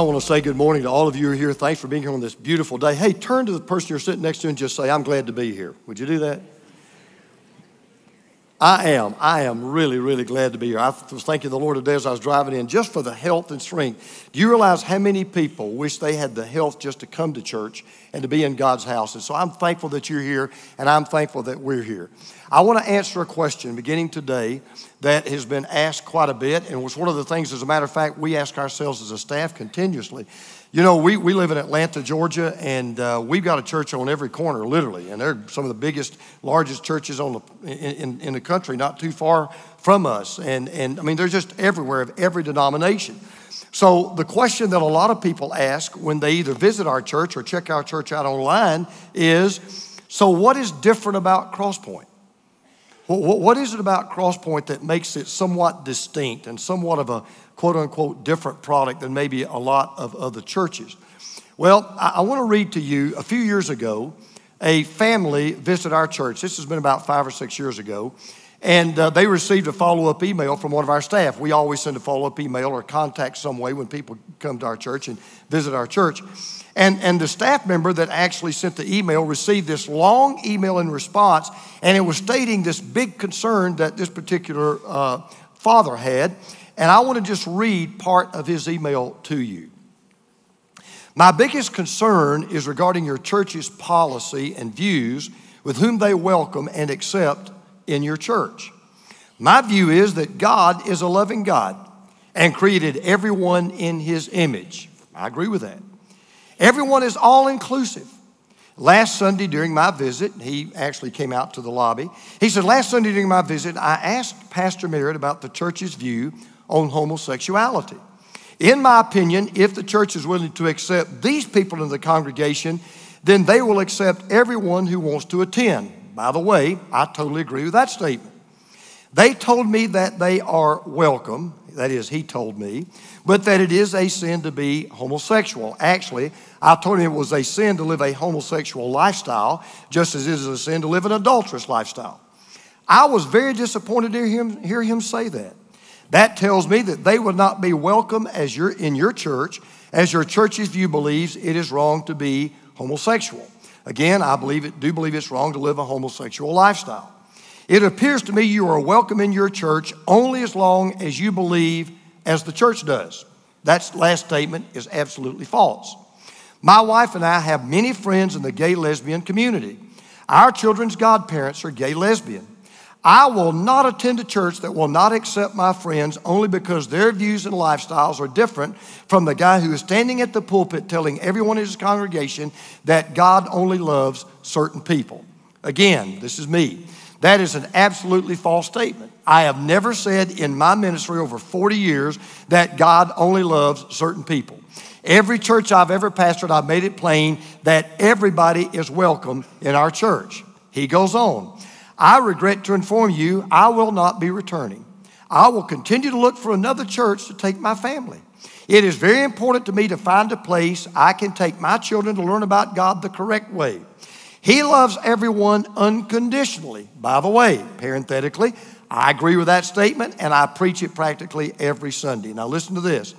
I want to say good morning to all of you who are here. Thanks for being here on this beautiful day. Hey, turn to the person you're sitting next to and just say, I'm glad to be here. Would you do that? I am. I am really, really glad to be here. I was thanking the Lord today as I was driving in just for the health and strength. Do you realize how many people wish they had the health just to come to church and to be in God's house? And so I'm thankful that you're here and I'm thankful that we're here. I want to answer a question beginning today that has been asked quite a bit and was one of the things, as a matter of fact, we ask ourselves as a staff continuously. You know, we, we live in Atlanta, Georgia, and uh, we've got a church on every corner, literally. And they're some of the biggest, largest churches on the, in, in, the country, not too far from us. And, and I mean, they're just everywhere of every denomination. So the question that a lot of people ask when they either visit our church or check our church out online is so, what is different about Cross Pointe? What is it about Cross Pointe that makes it somewhat distinct and somewhat of a quote unquote different product than maybe a lot of other churches? Well, I want to read to you a few years ago, a family visited our church. This has been about five or six years ago. And uh, they received a follow up email from one of our staff. We always send a follow up email or contact some way when people come to our church and visit our church. And, and the staff member that actually sent the email received this long email in response, and it was stating this big concern that this particular uh, father had. And I want to just read part of his email to you. My biggest concern is regarding your church's policy and views with whom they welcome and accept in your church. My view is that God is a loving God and created everyone in his image. I agree with that. Everyone is all inclusive. Last Sunday during my visit, he actually came out to the lobby. He said, Last Sunday during my visit, I asked Pastor Merritt about the church's view on homosexuality. In my opinion, if the church is willing to accept these people in the congregation, then they will accept everyone who wants to attend. By the way, I totally agree with that statement. They told me that they are welcome, that is, he told me, but that it is a sin to be homosexual. Actually, I told him it was a sin to live a homosexual lifestyle, just as it is a sin to live an adulterous lifestyle. I was very disappointed to hear him, hear him say that. That tells me that they would not be welcome as you're in your church, as your church's view believes it is wrong to be homosexual. Again, I believe it, do believe it's wrong to live a homosexual lifestyle. It appears to me you are welcome in your church only as long as you believe as the church does. That last statement is absolutely false. My wife and I have many friends in the gay lesbian community. Our children's godparents are gay lesbian. I will not attend a church that will not accept my friends only because their views and lifestyles are different from the guy who is standing at the pulpit telling everyone in his congregation that God only loves certain people. Again, this is me. That is an absolutely false statement. I have never said in my ministry over 40 years that God only loves certain people. Every church I've ever pastored, I've made it plain that everybody is welcome in our church. He goes on. I regret to inform you, I will not be returning. I will continue to look for another church to take my family. It is very important to me to find a place I can take my children to learn about God the correct way. He loves everyone unconditionally. By the way, parenthetically, I agree with that statement and I preach it practically every Sunday. Now, listen to this.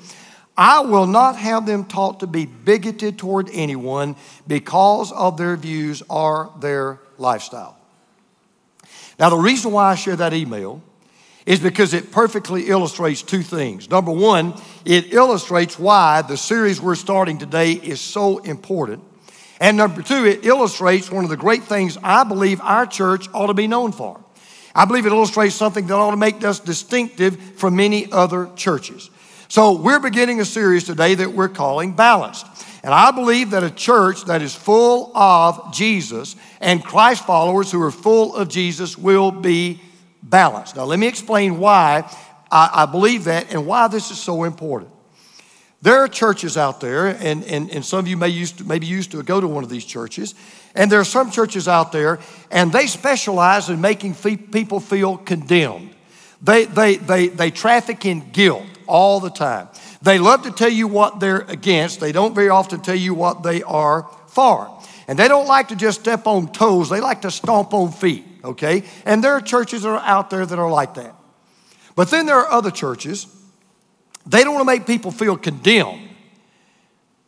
I will not have them taught to be bigoted toward anyone because of their views or their lifestyle. Now, the reason why I share that email is because it perfectly illustrates two things. Number one, it illustrates why the series we're starting today is so important. And number two, it illustrates one of the great things I believe our church ought to be known for. I believe it illustrates something that ought to make us distinctive from many other churches. So, we're beginning a series today that we're calling Balanced. And I believe that a church that is full of Jesus and Christ followers who are full of Jesus will be balanced. Now, let me explain why I, believe that and why this is so important. There are churches out there, and, and, and some of you may used to, maybe used to go to one of these churches, and there are some churches out there, and they specialize in making people feel condemned. They, they, they, they traffic in guilt all the time. They love to tell you what they're against, they don't very often tell you what they are for. And they don't like to just step on toes, they like to stomp on feet, okay? And there are churches that are out there that are like that. But then there are other churches they don't want to make people feel condemned.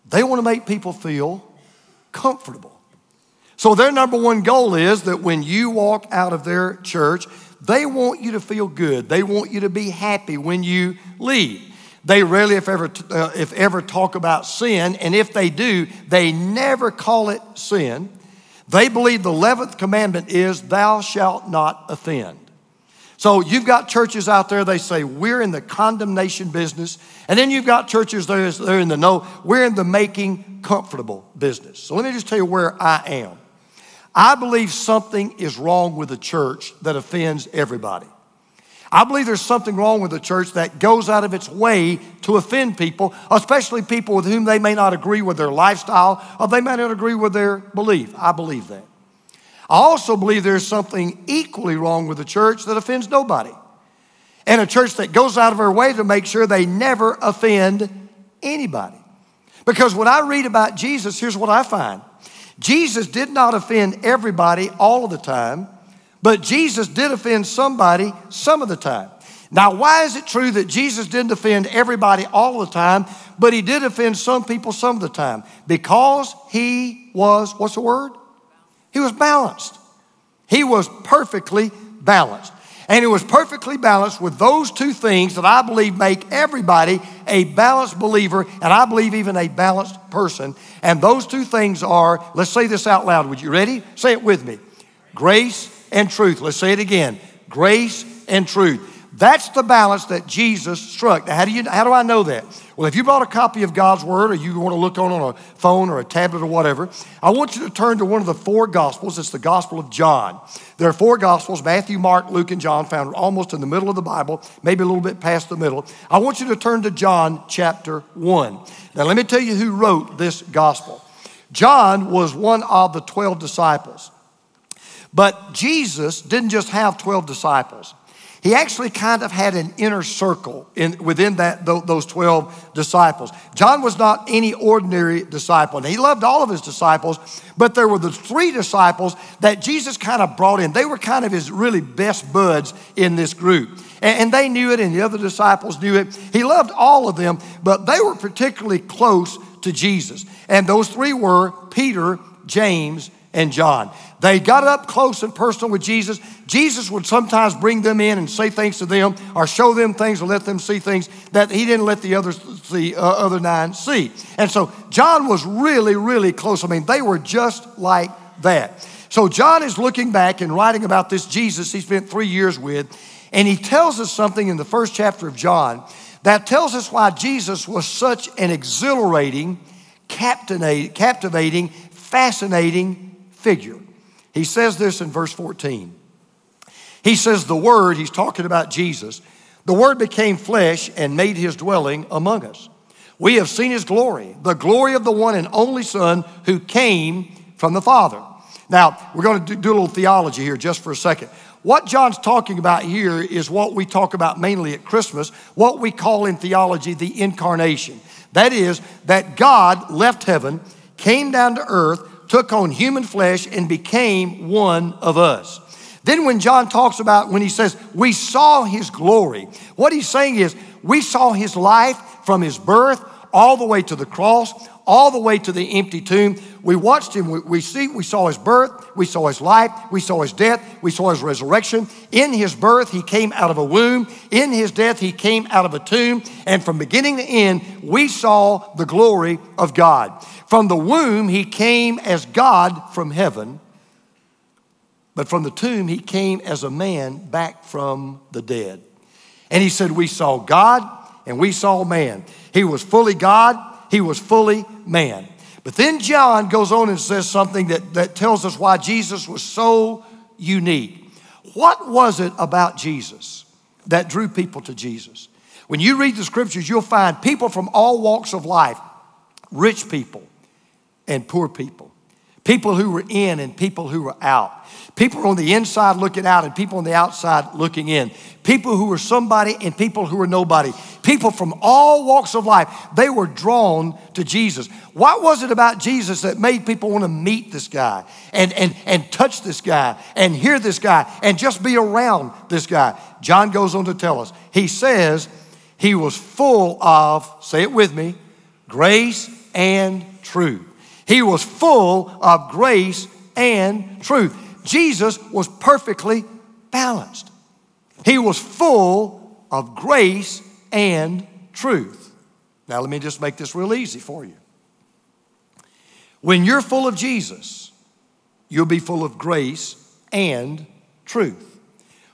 They want to make people feel comfortable. So their number one goal is that when you walk out of their church, they want you to feel good. They want you to be happy when you leave. They rarely, if ever, uh, if ever, talk about sin, and if they do, they never call it sin. They believe the 11th commandment is, Thou shalt not offend. So you've got churches out there, they say, We're in the condemnation business. And then you've got churches there, they're in the no, we're in the making comfortable business. So let me just tell you where I am. I believe something is wrong with the church that offends everybody. I believe there's something wrong with the church that goes out of its way to offend people, especially people with whom they may not agree with their lifestyle or they may not agree with their belief. I believe that. I also believe there's something equally wrong with the church that offends nobody. And a church that goes out of her way to make sure they never offend anybody. Because when I read about Jesus, here's what I find Jesus did not offend everybody all of the time, but Jesus did offend somebody some of the time. Now, why is it true that Jesus didn't offend everybody all the time, but he did offend some people some of the time? Because he was, what's the word? He was balanced. He was perfectly balanced. And it was perfectly balanced with those two things that I believe make everybody a balanced believer, and I believe even a balanced person. And those two things are, let's say this out loud. Would you ready? Say it with me grace and truth. Let's say it again grace and truth. That's the balance that Jesus struck. Now, how do, you, how do I know that? Well, if you brought a copy of God's Word or you want to look on on a phone or a tablet or whatever, I want you to turn to one of the four Gospels. It's the Gospel of John. There are four Gospels Matthew, Mark, Luke, and John, found almost in the middle of the Bible, maybe a little bit past the middle. I want you to turn to John chapter 1. Now, let me tell you who wrote this Gospel. John was one of the 12 disciples. But Jesus didn't just have 12 disciples. He actually kind of had an inner circle in, within that, those 12 disciples. John was not any ordinary disciple, and he loved all of his disciples, but there were the three disciples that Jesus kind of brought in. They were kind of his really best buds in this group. And, and they knew it, and the other disciples knew it. He loved all of them, but they were particularly close to Jesus. And those three were Peter, James, and John. They got up close and personal with Jesus. Jesus would sometimes bring them in and say things to them or show them things or let them see things that he didn't let the others see, uh, other nine see. And so John was really, really close. I mean, they were just like that. So John is looking back and writing about this Jesus he spent three years with, and he tells us something in the first chapter of John that tells us why Jesus was such an exhilarating, captivating, fascinating figure. He says this in verse 14. He says, The Word, he's talking about Jesus, the Word became flesh and made his dwelling among us. We have seen his glory, the glory of the one and only Son who came from the Father. Now, we're going to do, a little theology here just for a second. What John's talking about here is what we talk about mainly at Christmas, what we call in theology the incarnation. That is, that God left heaven, came down to earth, took on human flesh and became one of us. Then, when John talks about, when he says, we saw his glory, what he's saying is, we saw his life from his birth all the way to the cross, all the way to the empty tomb. We watched him, we, we, see, we saw his birth, we saw his life, we saw his death, we saw his resurrection. In his birth, he came out of a womb. In his death, he came out of a tomb. And from beginning to end, we saw the glory of God. From the womb, he came as God from heaven, but from the tomb, he came as a man back from the dead. And he said, We saw God and we saw man. He was fully God, he was fully man. But then John goes on and says something that, that tells us why Jesus was so unique. What was it about Jesus that drew people to Jesus? When you read the scriptures, you'll find people from all walks of life rich people, and poor people. People who were in and people who were out. People on the inside looking out and people on the outside looking in. People who were somebody and people who were nobody. People from all walks of life. They were drawn to Jesus. What was it about Jesus that made people want to meet this guy and, and, and touch this guy and hear this guy and just be around this guy? John goes on to tell us. He says he was full of, say it with me, grace and truth. He was full of grace and truth. Jesus was perfectly balanced. He was full of grace and truth. Now, let me just make this real easy for you. When you're full of Jesus, you'll be full of grace and truth.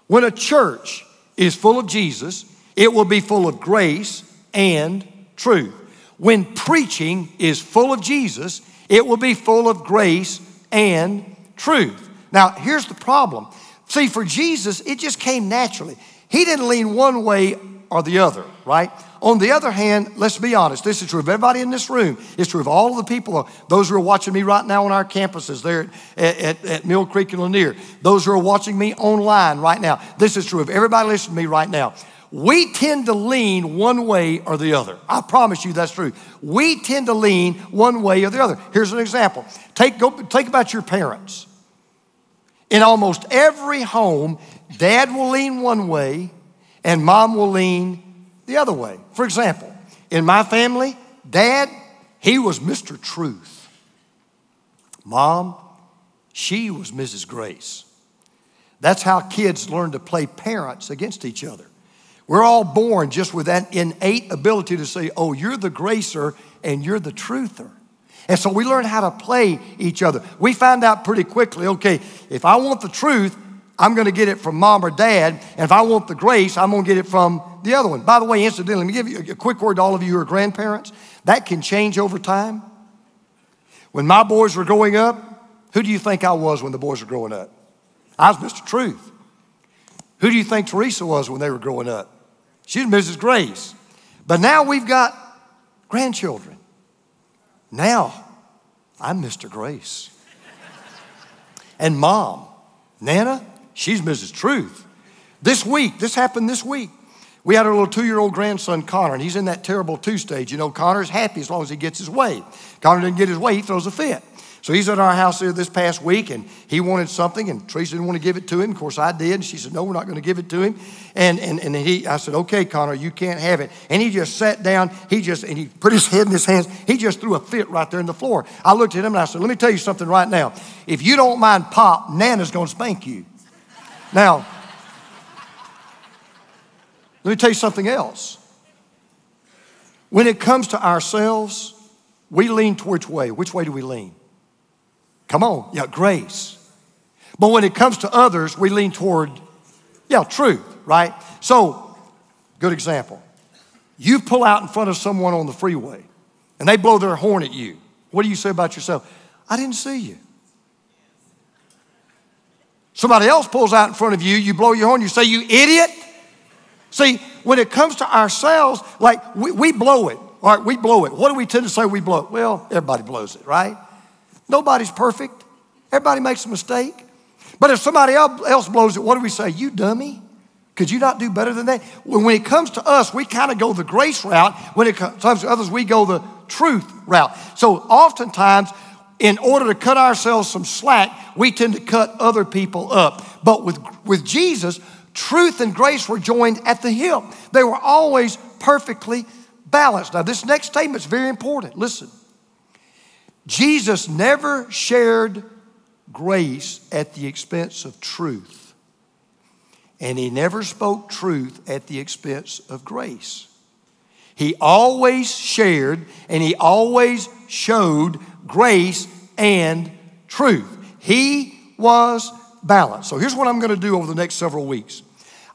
When a church is full of Jesus, it will be full of grace and truth. When preaching is full of Jesus, it will be full of grace and truth. Now, here's the problem. See, for Jesus, it just came naturally. He didn't lean one way or the other, right? On the other hand, let's be honest, this is true of everybody in this room. It's true of all of the people, those who are watching me right now on our campuses there at, at, at Mill Creek and Lanier, those who are watching me online right now. This is true of everybody listening to me right now. We tend to lean one way or the other. I promise you that's true. We tend to lean one way or the other. Here's an example. Take, go, take about your parents. In almost every home, dad will lean one way and mom will lean the other way. For example, in my family, dad, he was Mr. Truth. Mom, she was Mrs. Grace. That's how kids learn to play parents against each other. We're all born just with that innate ability to say, oh, you're the gracer and you're the truther. And so we learn how to play each other. We find out pretty quickly, okay, if I want the truth, I'm going to get it from mom or dad. And if I want the grace, I'm going to get it from the other one. By the way, incidentally, let me give you a quick word to all of you who are grandparents. That can change over time. When my boys were growing up, who do you think I was when the boys were growing up? I was Mr. Truth. Who do you think Teresa was when they were growing up? She was Mrs. Grace. But now we've got grandchildren. Now I'm Mr. Grace. and mom, Nana, she's Mrs. Truth. This week, this happened this week. We had our little two year old grandson, Connor, and he's in that terrible two stage. You know, Connor's happy as long as he gets his way. Connor didn't get his way, he throws a fit. So he's at our house here this past week, and he wanted something, and Teresa didn't want to give it to him. Of course, I did. And she said, No, we're not going to give it to him. And, and, and he, I said, Okay, Connor, you can't have it. And he just sat down, he just, and he put his head in his hands. He just threw a fit right there in the floor. I looked at him and I said, Let me tell you something right now. If you don't mind pop, Nana's going to spank you. Now, let me tell you something else. When it comes to ourselves, we lean towards which way? Which way do we lean? Come on, yeah, grace. But when it comes to others, we lean toward, yeah, truth, right? So, good example. You pull out in front of someone on the freeway and they blow their horn at you. What do you say about yourself? I didn't see you. Somebody else pulls out in front of you, you blow your horn, you say, You idiot. See, when it comes to ourselves, like we, we blow it. All right, we blow it. What do we tend to say we blow it? Well, everybody blows it, right? Nobody's perfect. Everybody makes a mistake. But if somebody else blows it, what do we say? You dummy. Could you not do better than that? When it comes to us, we kind of go the grace route. When it comes to others, we go the truth route. So oftentimes, in order to cut ourselves some slack, we tend to cut other people up. But with, with Jesus, truth and grace were joined at the hip. They were always perfectly balanced. Now, this next statement is very important. Listen. Jesus never shared grace at the expense of truth, and he never spoke truth at the expense of grace. He always shared and he always showed grace and truth. He was balanced. So here's what I'm going to do over the next several weeks.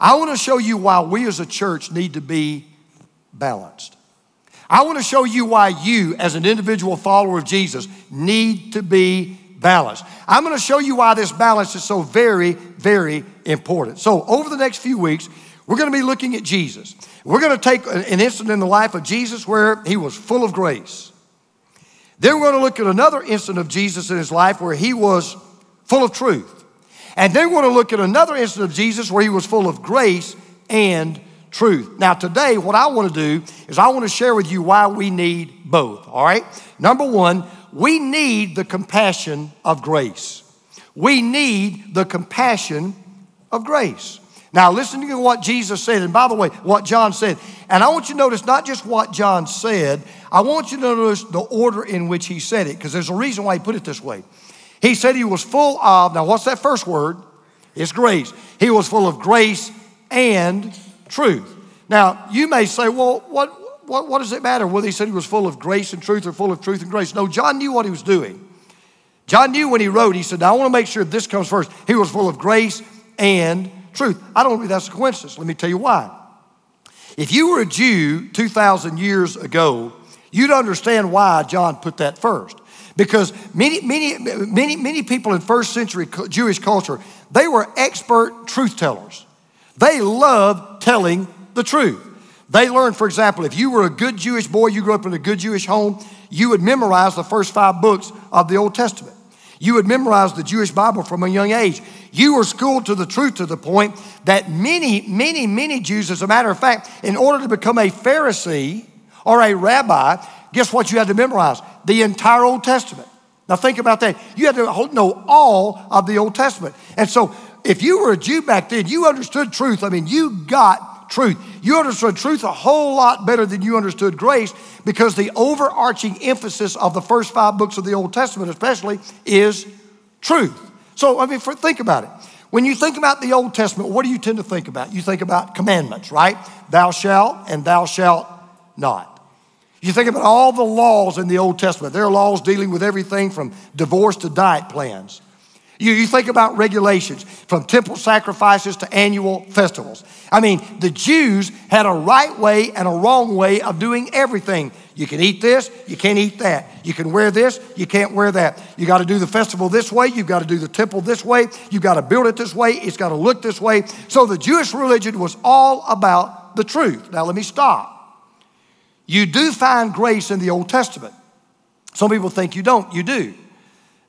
I want to show you why we as a church need to be balanced. I want to show you why you, as an individual follower of Jesus, need to be balanced. I'm going to show you why this balance is so very, very important. So, over the next few weeks, we're going to be looking at Jesus. We're going to take an incident in the life of Jesus where he was full of grace. Then we're going to look at another incident of Jesus in his life where he was full of truth. And then we're going to look at another incident of Jesus where he was full of grace and truth. Now, today, what I want to do is I want to share with you why we need both, all right? Number one, we need the compassion of grace. We need the compassion of grace. Now, listen to what Jesus said, and by the way, what John said. And I want you to notice not just what John said, I want you to notice the order in which he said it, because there's a reason why he put it this way. He said he was full of, now what's that first word? It's grace. He was full of grace and truth. Now, you may say, well, what, what, what does it matter whether he said he was full of grace and truth or full of truth and grace? No, John knew what he was doing. John knew when he wrote, he said, Now I want to make sure this comes first. He was full of grace and truth. I don't believe that's a coincidence. Let me tell you why. If you were a Jew 2,000 years ago, you'd understand why John put that first. Because many, many, many, many people in first century Jewish culture, they were expert truth tellers. They love telling the truth. They learned, for example, if you were a good Jewish boy, you grew up in a good Jewish home, you would memorize the first five books of the Old Testament. You would memorize the Jewish Bible from a young age. You were schooled to the truth to the point that many, many, many Jews, as a matter of fact, in order to become a Pharisee or a rabbi, guess what you had to memorize? The entire Old Testament. Now think about that. You had to know all of the Old Testament. And so if you were a Jew back then, you understood truth. I mean, you got truth. You understood truth a whole lot better than you understood grace because the overarching emphasis of the first five books of the Old Testament, especially, is truth. So, I mean, for, think about it. When you think about the Old Testament, what do you tend to think about? You think about commandments, right? Thou shalt and thou shalt not. You think about all the laws in the Old Testament. There are laws dealing with everything from divorce to diet plans. You, you think about regulations from temple sacrifices to annual festivals. I mean, the Jews had a right way and a wrong way of doing everything. You can eat this, you can't eat that. You can wear this, you can't wear that. You got to do the festival this way, you've got to do the temple this way, you've got to build it this way, it's got to look this way. So the Jewish religion was all about the truth. Now, let me stop. You do find grace in the Old Testament. Some people think you don't, you do.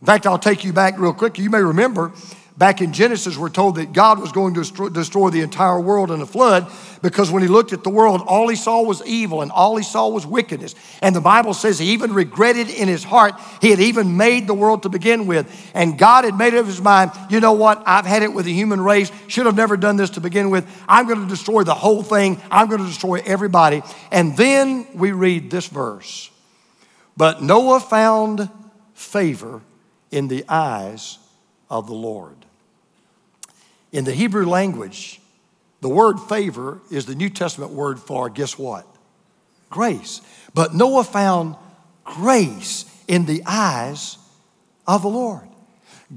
In fact, I'll take you back real quick. You may remember back in Genesis, we're told that God was going to destroy the entire world in a flood because when he looked at the world, all he saw was evil and all he saw was wickedness. And the Bible says he even regretted in his heart he had even made the world to begin with. And God had made up his mind, you know what? I've had it with the human race. Should have never done this to begin with. I'm going to destroy the whole thing. I'm going to destroy everybody. And then we read this verse. But Noah found favor in the eyes of the Lord. In the Hebrew language, the word favor is the New Testament word for, guess what? Grace. But Noah found grace in the eyes of the Lord.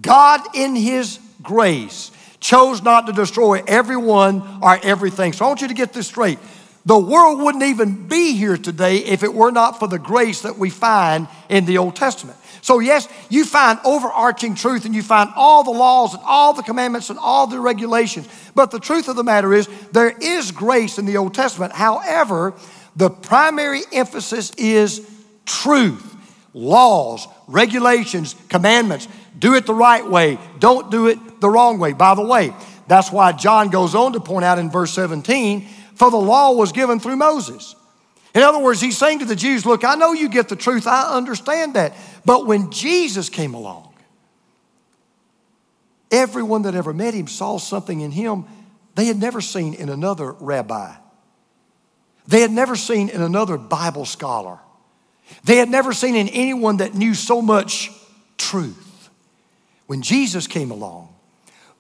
God, in His grace, chose not to destroy everyone or everything. So I want you to get this straight. The world wouldn't even be here today if it were not for the grace that we find in the Old Testament. So, yes, you find overarching truth and you find all the laws and all the commandments and all the regulations. But the truth of the matter is, there is grace in the Old Testament. However, the primary emphasis is truth, laws, regulations, commandments. Do it the right way, don't do it the wrong way. By the way, that's why John goes on to point out in verse 17 for the law was given through Moses. In other words, he's saying to the Jews, Look, I know you get the truth, I understand that. But when Jesus came along, everyone that ever met him saw something in him they had never seen in another rabbi. They had never seen in another Bible scholar. They had never seen in anyone that knew so much truth. When Jesus came along,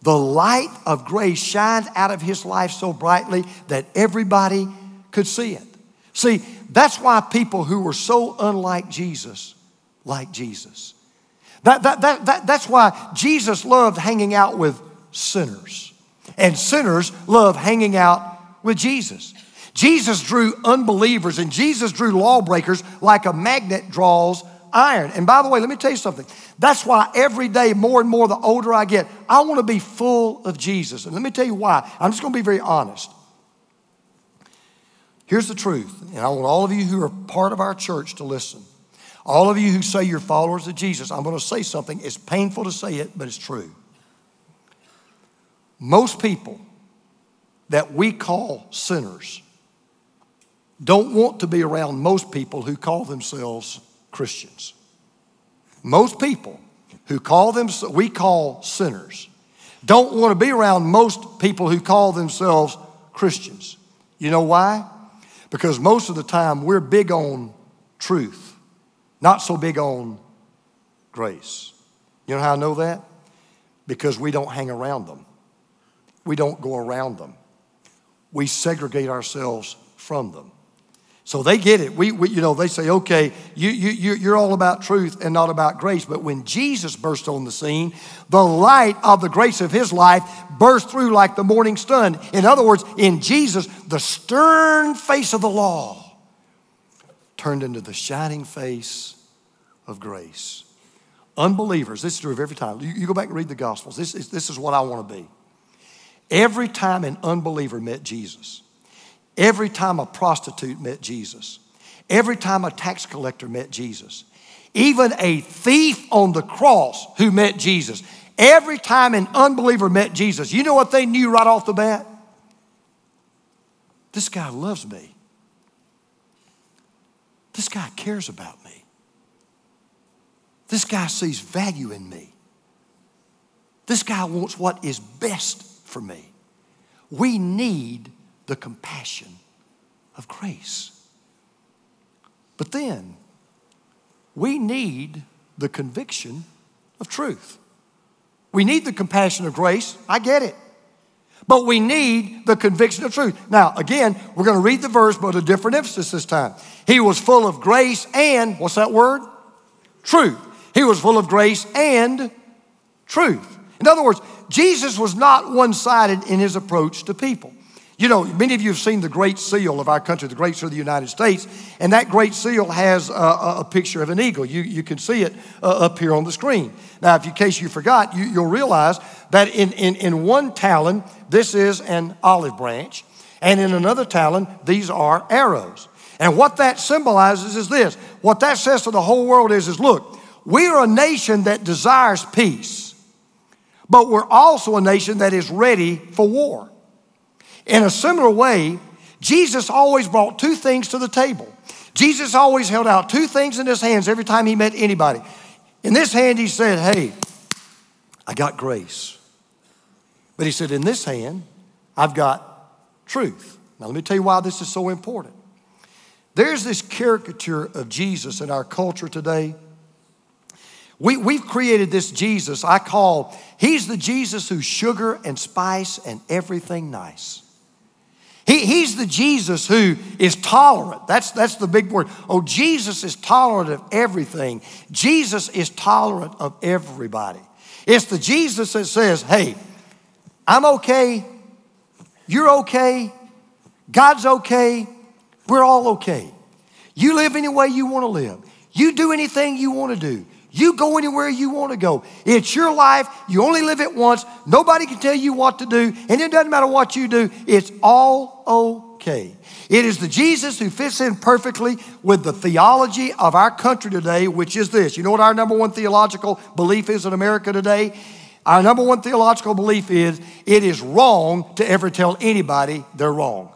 the light of grace shined out of his life so brightly that everybody could see it. See, that's why people who were so unlike Jesus like Jesus. That, that, that, that, that's why Jesus loved hanging out with sinners, and sinners love hanging out with Jesus. Jesus drew unbelievers and Jesus drew lawbreakers like a magnet draws iron. And by the way, let me tell you something. That's why every day, more and more, the older I get, I want to be full of Jesus. And let me tell you why. I'm just going to be very honest. Here's the truth, and I want all of you who are part of our church to listen. All of you who say you're followers of Jesus, I'm going to say something. It's painful to say it, but it's true. Most people that we call sinners don't want to be around most people who call themselves Christians. Most people who call them we call sinners don't want to be around most people who call themselves Christians. You know why? Because most of the time we're big on truth, not so big on grace. You know how I know that? Because we don't hang around them, we don't go around them, we segregate ourselves from them. So they get it. We, we, you know, they say, okay, you, you, you're all about truth and not about grace. But when Jesus burst on the scene, the light of the grace of his life burst through like the morning sun. In other words, in Jesus, the stern face of the law turned into the shining face of grace. Unbelievers, this is true of every time. You, you go back and read the Gospels. This is, this is what I want to be. Every time an unbeliever met Jesus, Every time a prostitute met Jesus, every time a tax collector met Jesus, even a thief on the cross who met Jesus, every time an unbeliever met Jesus, you know what they knew right off the bat? This guy loves me. This guy cares about me. This guy sees value in me. This guy wants what is best for me. We need the compassion of grace. But then, we need the conviction of truth. We need the compassion of grace. I get it. But we need the conviction of truth. Now, again, we're going to read the verse, but a different emphasis this time. He was full of grace and, what's that word? Truth. He was full of grace and truth. In other words, Jesus was not one sided in his approach to people. You know, many of you have seen the Great Seal of our country, the Great Seal of the United States, and that Great Seal has a, a picture of an eagle. You, you can see it uh, up here on the screen. Now, if in case you forgot, you, will realize that in, in, in one talon, this is an olive branch, and in another talon, these are arrows. And what that symbolizes is this what that says to the whole world is, is look, we are a nation that desires peace, but we're also a nation that is ready for war. In a similar way, Jesus always brought two things to the table. Jesus always held out two things in his hands every time he met anybody. In this hand, he said, Hey, I got grace. But he said, In this hand, I've got truth. Now, let me tell you why this is so important. There's this caricature of Jesus in our culture today. We, we've created this Jesus I call, he's the Jesus who's sugar and spice and everything nice. He, he's the Jesus who is tolerant. That's, that's the big word. Oh, Jesus is tolerant of everything. Jesus is tolerant of everybody. It's the Jesus that says, hey, I'm okay. You're okay. God's okay. We're all okay. You live any way you want to live. You do anything you want to do. You go anywhere you want to go. It's your life. You only live it once. Nobody can tell you what to do. And it doesn't matter what you do, it's all okay. It is the Jesus who fits in perfectly with the theology of our country today, which is this. You know what our number one theological belief is in America today? Our number one theological belief is it is wrong to ever tell anybody they're wrong.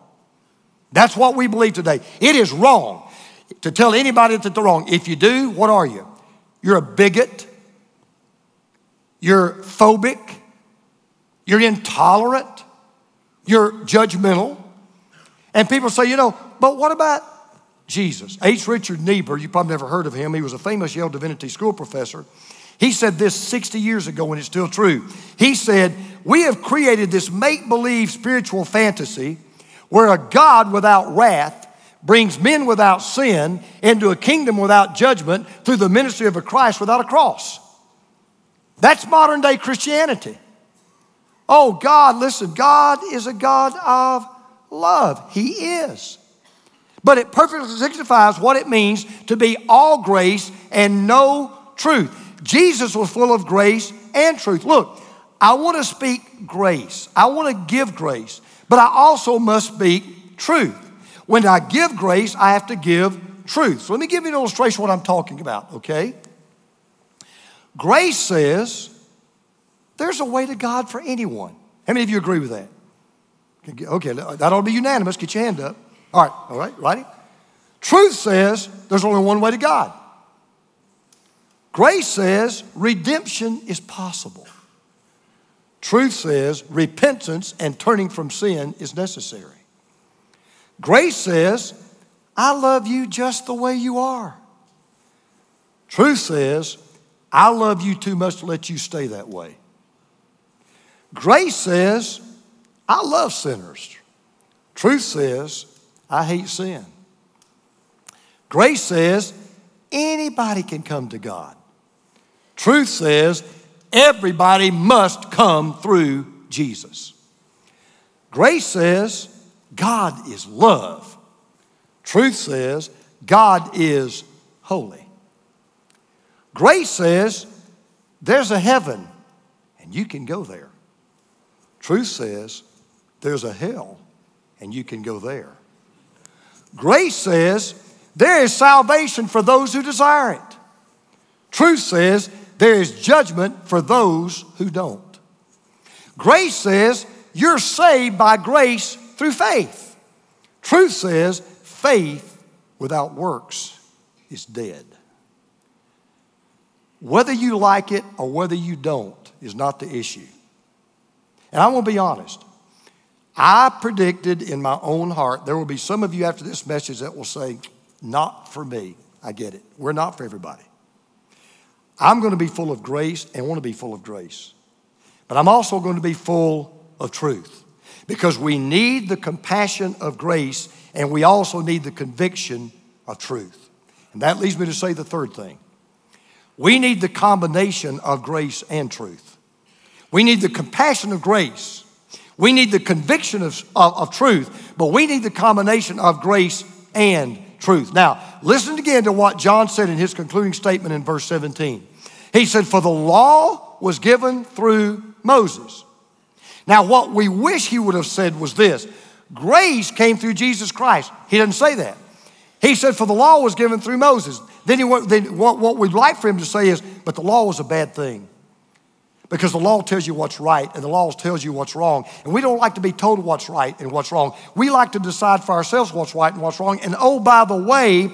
That's what we believe today. It is wrong to tell anybody that they're wrong. If you do, what are you? You're a bigot. You're phobic. You're intolerant. You're judgmental. And people say, you know, but what about Jesus? H. Richard Niebuhr, you probably never heard of him. He was a famous Yale Divinity School professor. He said this 60 years ago, and it's still true. He said, We have created this make believe spiritual fantasy where a God without wrath brings men without sin into a kingdom without judgment through the ministry of a Christ without a cross. That's modern day Christianity. Oh, God, listen, God is a God of love. He is. But it perfectly signifies what it means to be all grace and no truth. Jesus was full of grace and truth. Look, I want to speak grace, I want to give grace, but I also must speak truth. When I give grace, I have to give truth. So let me give you an illustration of what I'm talking about, okay? Grace says there's a way to God for anyone. How many of you agree with that? Okay, that ought to be unanimous. Get your hand up. All right, all right, righty? Truth says there's only one way to God. Grace says redemption is possible. Truth says repentance and turning from sin is necessary. Grace says, I love you just the way you are. Truth says, I love you too much to let you stay that way. Grace says, I love sinners. Truth says, I hate sin. Grace says, anybody can come to God. Truth says, everybody must come through Jesus. Grace says, God is love. Truth says, God is holy. Grace says, there's a heaven and you can go there. Truth says, there's a hell and you can go there. Grace says, there is salvation for those who desire it. Truth says, there is judgment for those who don't. Grace says, you're saved by grace through faith. Truth says, faith without works is dead. Whether you like it or whether you don't is not the issue. And going to be honest. I predicted in my own heart, there will be some of you after this message that will say, Not for me. I get it. We're not for everybody. I'm going to be full of grace and want to be full of grace. But I'm also going to be full of truth because we need the compassion of grace and we also need the conviction of truth. And that leads me to say the third thing we need the combination of grace and truth. We need the compassion of grace. We need the conviction of, of, of, truth, but we need the combination of grace and truth. Now, listen again to what John said in his concluding statement in verse 17. He said, For the law was given through Moses. Now, what we wish he would have said was this grace came through Jesus Christ. He didn't say that. He said, For the law was given through Moses. Then, he, then what, what we'd like for him to say is, But the law was a bad thing. Because the law tells you what's right and the law tells you what's wrong. And we don't like to be told what's right and what's wrong. We like to decide for ourselves what's right and what's wrong. And oh, by the way,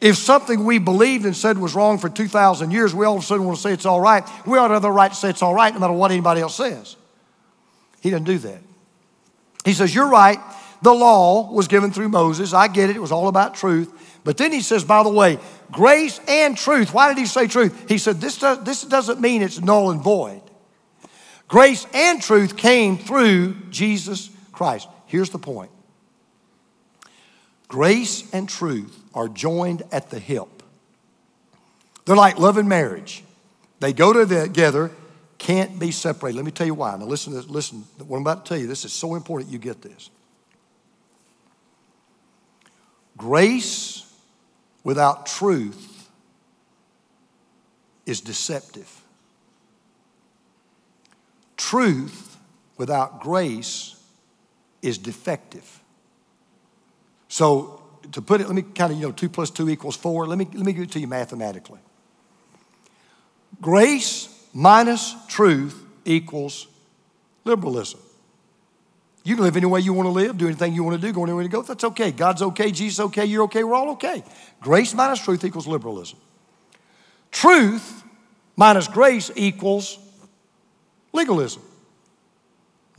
if something we believed and said was wrong for 2,000 years, we all of a sudden want to say it's all right. We ought to have the right to say it's all right no matter what anybody else says. He doesn't do that. He says, You're right. The law was given through Moses. I get it. It was all about truth. But then he says, by the way, grace and truth. Why did he say truth? He said, this, does, this doesn't mean it's null and void. Grace and truth came through Jesus Christ. Here's the point grace and truth are joined at the hip. They're like love and marriage. They go together, can't be separated. Let me tell you why. Now listen this, listen, what I'm about to tell you, this is so important you get this. Grace without truth is deceptive. Truth without grace is defective. So to put it, let me kind of, you know, two plus two equals four. Let me, let me give it to you mathematically. Grace minus truth equals liberalism. You can live any way you want to live, do anything you want to do, go anywhere you go. That's okay. God's okay, Jesus okay, you're okay, we're all okay. Grace minus truth equals liberalism. Truth minus grace equals legalism.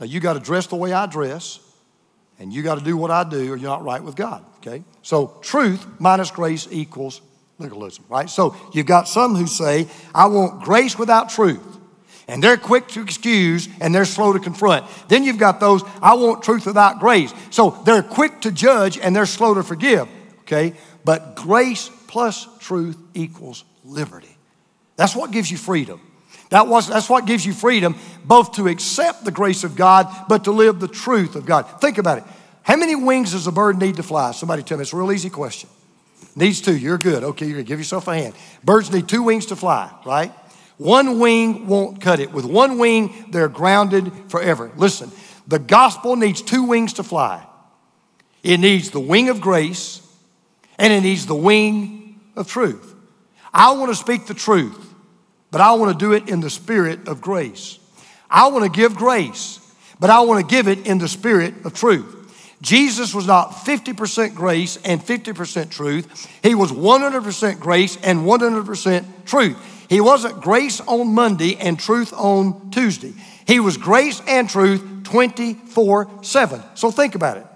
Now you got to dress the way I dress, and you got to do what I do, or you're not right with God. Okay? So truth minus grace equals legalism, right? So you've got some who say, I want grace without truth. And they're quick to excuse and they're slow to confront. Then you've got those, I want truth without grace. So they're quick to judge and they're slow to forgive, okay? But grace plus truth equals liberty. That's what gives you freedom. That was, that's what gives you freedom, both to accept the grace of God, but to live the truth of God. Think about it. How many wings does a bird need to fly? Somebody tell me. It's a real easy question. Needs two. You're good. Okay, you're going to give yourself a hand. Birds need two wings to fly, right? One wing won't cut it. With one wing, they're grounded forever. Listen, the gospel needs two wings to fly it needs the wing of grace and it needs the wing of truth. I want to speak the truth, but I want to do it in the spirit of grace. I want to give grace, but I want to give it in the spirit of truth. Jesus was not 50% grace and 50% truth. He was 100% grace and 100% truth. He wasn't grace on Monday and truth on Tuesday. He was grace and truth 24 7. So think about it.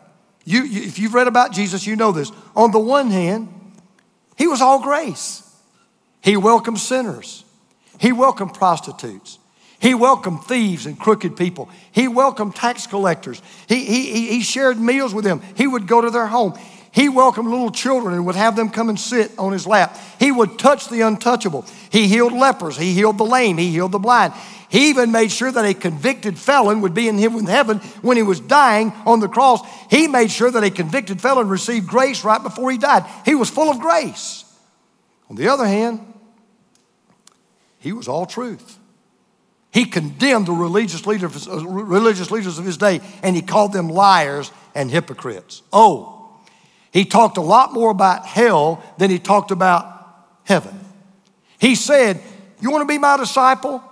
You, you, if you've read about Jesus, you know this. On the one hand, he was all grace. He welcomed sinners. He welcomed prostitutes. He welcomed thieves and crooked people. He welcomed tax collectors. He, he, he shared meals with them. He would go to their home. He welcomed little children and would have them come and sit on his lap. He would touch the untouchable. He healed lepers. He healed the lame. He healed the blind. He even made sure that a convicted felon would be in heaven when he was dying on the cross. He made sure that a convicted felon received grace right before he died. He was full of grace. On the other hand, he was all truth. He condemned the religious leaders, uh, religious leaders of his day and he called them liars and hypocrites. Oh, he talked a lot more about hell than he talked about heaven. He said, You want to be my disciple?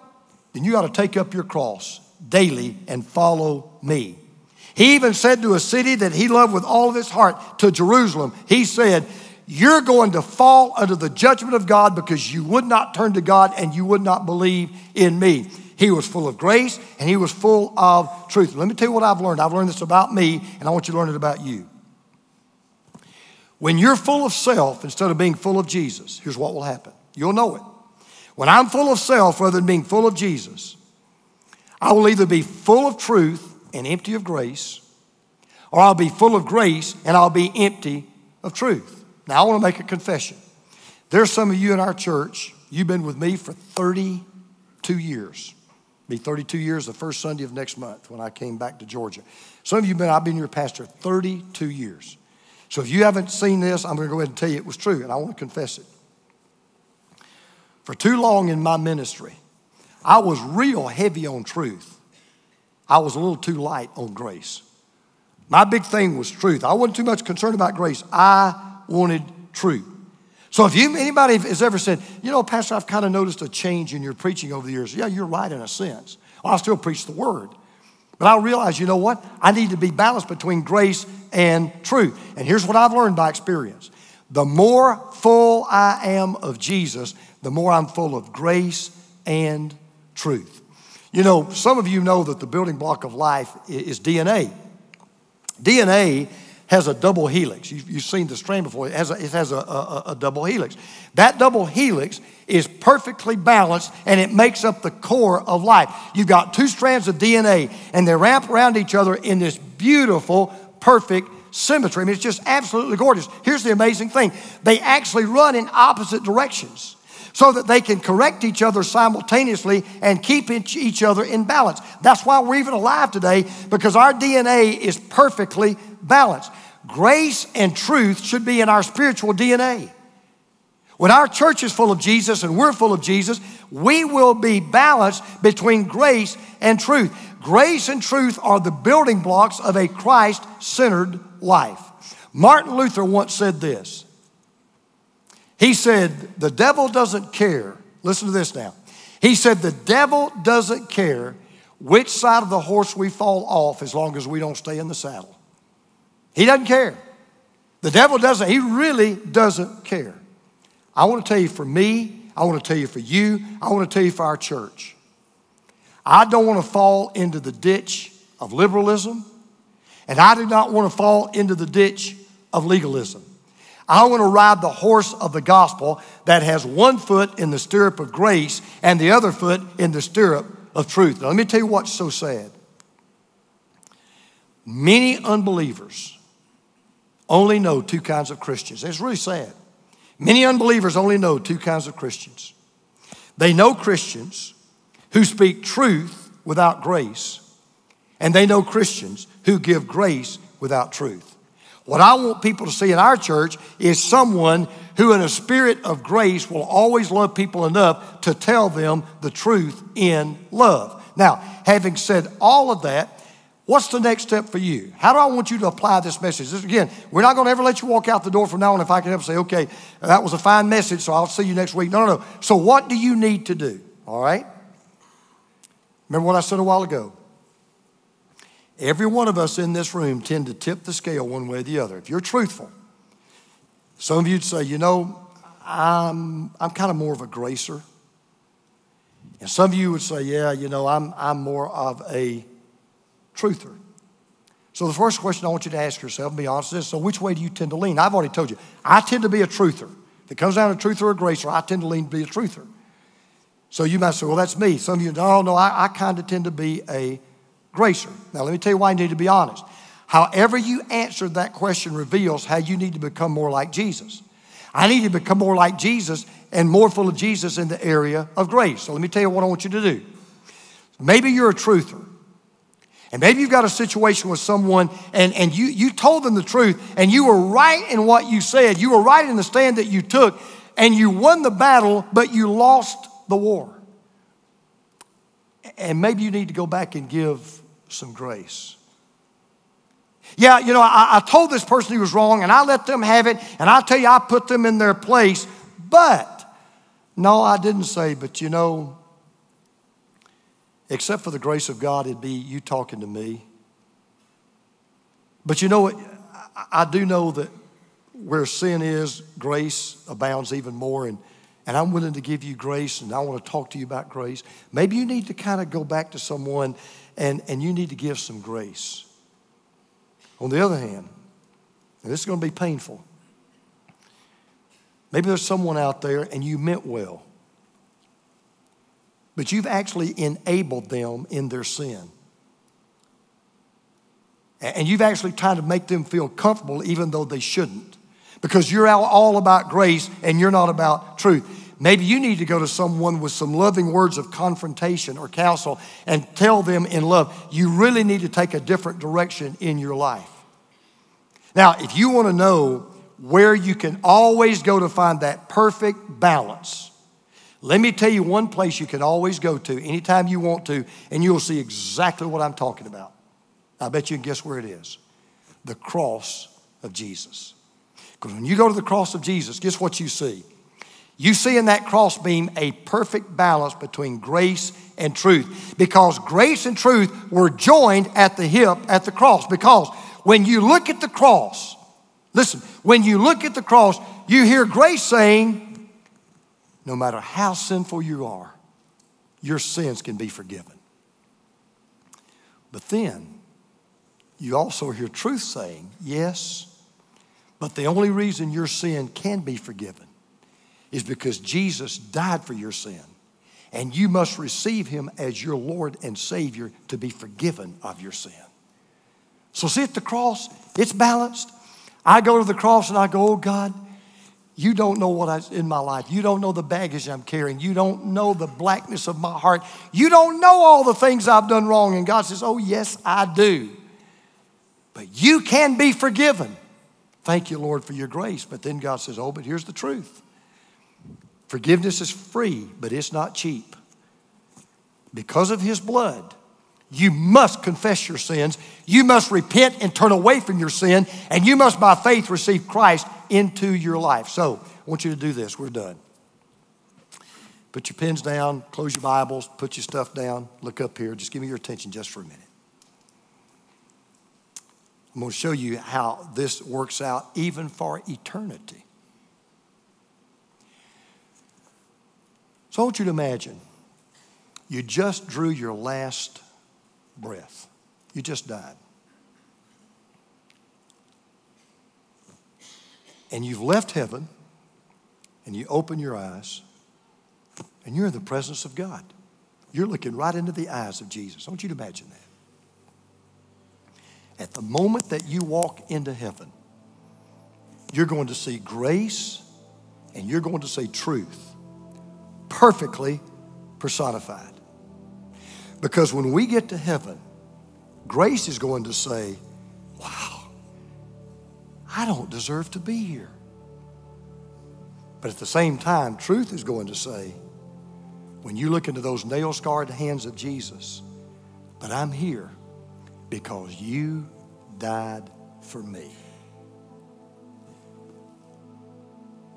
then you got to take up your cross daily and follow me. He even said to a city that he loved with all of his heart, to Jerusalem, he said, You're going to fall under the judgment of God because you would not turn to God and you would not believe in me. He was full of grace and he was full of truth. Let me tell you what I've learned. I've learned this about me, and I want you to learn it about you. When you're full of self instead of being full of Jesus, here's what will happen. You'll know it. When I'm full of self rather than being full of Jesus, I will either be full of truth and empty of grace, or I'll be full of grace and I'll be empty of truth. Now, I want to make a confession. There's some of you in our church, you've been with me for 32 years. Be 32 years the first Sunday of next month when I came back to Georgia. Some of you have been, I've been your pastor 32 years. So if you haven't seen this, I'm going to go ahead and tell you it was true, and I want to confess it. For too long in my ministry, I was real heavy on truth. I was a little too light on grace. My big thing was truth. I wasn't too much concerned about grace. I wanted truth. So if you, anybody has ever said, you know, Pastor, I've kind of noticed a change in your preaching over the years. Yeah, you're right in a sense. Well, I still preach the word. But I realize, you know what? I need to be balanced between grace and truth. And here's what I've learned by experience. The more full I am of Jesus, the more I'm full of grace and truth. You know, some of you know that the building block of life is DNA. DNA has a double helix. You've, you've seen the strand before. It has, a, it has a, a, a double helix. That double helix is perfectly balanced and it makes up the core of life. You've got two strands of DNA and they wrap around each other in this beautiful, perfect symmetry. I mean, it's just absolutely gorgeous. Here's the amazing thing they actually run in opposite directions so that they can correct each other simultaneously and keep each other in balance. That's why we're even alive today because our DNA is perfectly balanced. Grace and truth should be in our spiritual DNA. When our church is full of Jesus and we're full of Jesus, we will be balanced between grace and truth. Grace and truth are the building blocks of a Christ centered life. Martin Luther once said this he said, The devil doesn't care. Listen to this now. He said, The devil doesn't care which side of the horse we fall off as long as we don't stay in the saddle. He doesn't care. The devil doesn't, he really doesn't care. I want to tell you for me, I want to tell you for you, I want to tell you for our church. I don't want to fall into the ditch of liberalism, and I do not want to fall into the ditch of legalism. I want to ride the horse of the gospel that has one foot in the stirrup of grace and the other foot in the stirrup of truth. Now, let me tell you what's so sad. Many unbelievers only know two kinds of Christians. It's really sad. Many unbelievers only know two kinds of Christians. They know Christians who speak truth without grace, and they know Christians who give grace without truth. What I want people to see in our church is someone who, in a spirit of grace, will always love people enough to tell them the truth in love. Now, having said all of that, what's the next step for you? How do I want you to apply this message? This, again, we're not going to ever let you walk out the door from now on if I can ever say, okay, that was a fine message, so I'll see you next week. No, no, no. So, what do you need to do? All right? Remember what I said a while ago? Every one of us in this room tend to tip the scale one way or the other. If you're truthful, some of you'd say, you know, I'm, I'm kind of more of a gracer. And some of you would say, yeah, you know, I'm, I'm more of a truther. So the first question I want you to ask yourself, and be honest, is so which way do you tend to lean? I've already told you. I tend to be a truther. If it comes down to truth or a gracer, I tend to lean to be a truther. So you might say, well, that's me. Some of you, oh, no, I, I kind of tend to be a gracer. Now, let me tell you why you need to be honest. However, you answered that question reveals how you need to become more like Jesus. I need to become more like Jesus and more full of Jesus in the area of grace. So let me tell you what I want you to do. Maybe you're a truther. And maybe you've got a situation with someone and, and you, you told them the truth and you were right in what you said. You were right in the stand that you took and you won the battle, but you lost the war. And maybe you need to go back and give some grace. Yeah, you know, I, I told this person he was wrong and I let them have it, and I'll tell you, I put them in their place, but no, I didn't say, but you know, except for the grace of God, it'd be you talking to me. But you know what? I do know that where sin is, grace abounds even more. And, and I'm willing to give you grace, and I want to talk to you about grace. Maybe you need to kind of go back to someone and, and you need to give some grace. On the other hand, and this is going to be painful, maybe there's someone out there and you meant well, but you've actually enabled them in their sin. And you've actually tried to make them feel comfortable even though they shouldn't. Because you're all about grace and you're not about truth. Maybe you need to go to someone with some loving words of confrontation or counsel and tell them in love, you really need to take a different direction in your life. Now, if you want to know where you can always go to find that perfect balance, let me tell you one place you can always go to anytime you want to, and you'll see exactly what I'm talking about. I bet you can guess where it is the cross of Jesus. Because when you go to the cross of Jesus, guess what you see? You see in that cross beam a perfect balance between grace and truth because grace and truth were joined at the hip at the cross. Because when you look at the cross, listen, when you look at the cross, you hear grace saying, no matter how sinful you are, your sins can be forgiven. But then you also hear truth saying, yes, but the only reason your sin can be forgiven is because Jesus died for your sin. And you must receive him as your Lord and Savior to be forgiven of your sin. So, see at the cross, it's balanced. I go to the cross and I go, Oh God, you don't know what I in my life. You don't know the baggage I'm carrying. You don't know the blackness of my heart. You don't know all the things I've done wrong. And God says, Oh, yes, I do. But you can be forgiven. Thank you, Lord, for your grace. But then God says, Oh, but here's the truth Forgiveness is free, but it's not cheap. Because of his blood, you must confess your sins. You must repent and turn away from your sin. And you must, by faith, receive Christ into your life. So, I want you to do this. We're done. Put your pens down, close your Bibles, put your stuff down, look up here. Just give me your attention just for a minute. I'm going to show you how this works out even for eternity. So I want you to imagine you just drew your last breath, you just died. And you've left heaven and you open your eyes and you're in the presence of God. You're looking right into the eyes of Jesus. I want you to imagine that. At the moment that you walk into heaven, you're going to see grace and you're going to see truth perfectly personified. Because when we get to heaven, grace is going to say, Wow, I don't deserve to be here. But at the same time, truth is going to say, when you look into those nail scarred hands of Jesus, but I'm here because you died for me.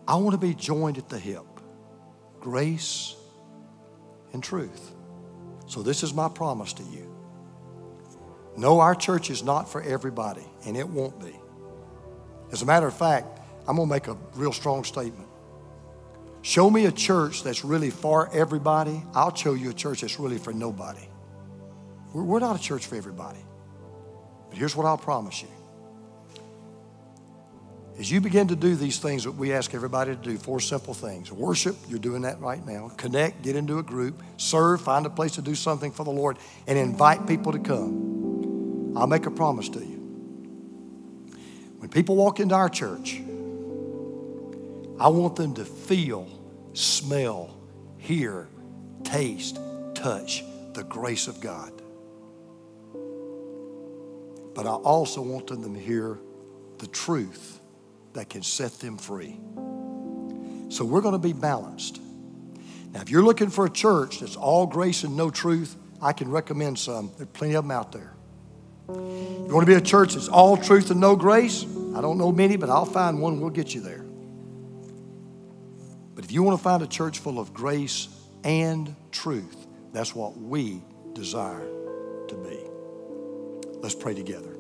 I want to be joined at the hip grace, and truth. So, this is my promise to you. No, our church is not for everybody, and it won't be. As a matter of fact, I'm going to make a real strong statement. Show me a church that's really for everybody, I'll show you a church that's really for nobody. We're not a church for everybody. But here's what I'll promise you. As you begin to do these things that we ask everybody to do, four simple things worship, you're doing that right now. Connect, get into a group. Serve, find a place to do something for the Lord, and invite people to come. I'll make a promise to you. When people walk into our church, I want them to feel, smell, hear, taste, touch the grace of God. But I also want them to hear the truth that can set them free. So we're going to be balanced. Now, if you're looking for a church that's all grace and no truth, I can recommend some. There are plenty of them out there. You want to be a church that's all truth and no grace? I don't know many, but I'll find one. We'll get you there. But if you want to find a church full of grace and truth, that's what we desire to be. Let's pray together.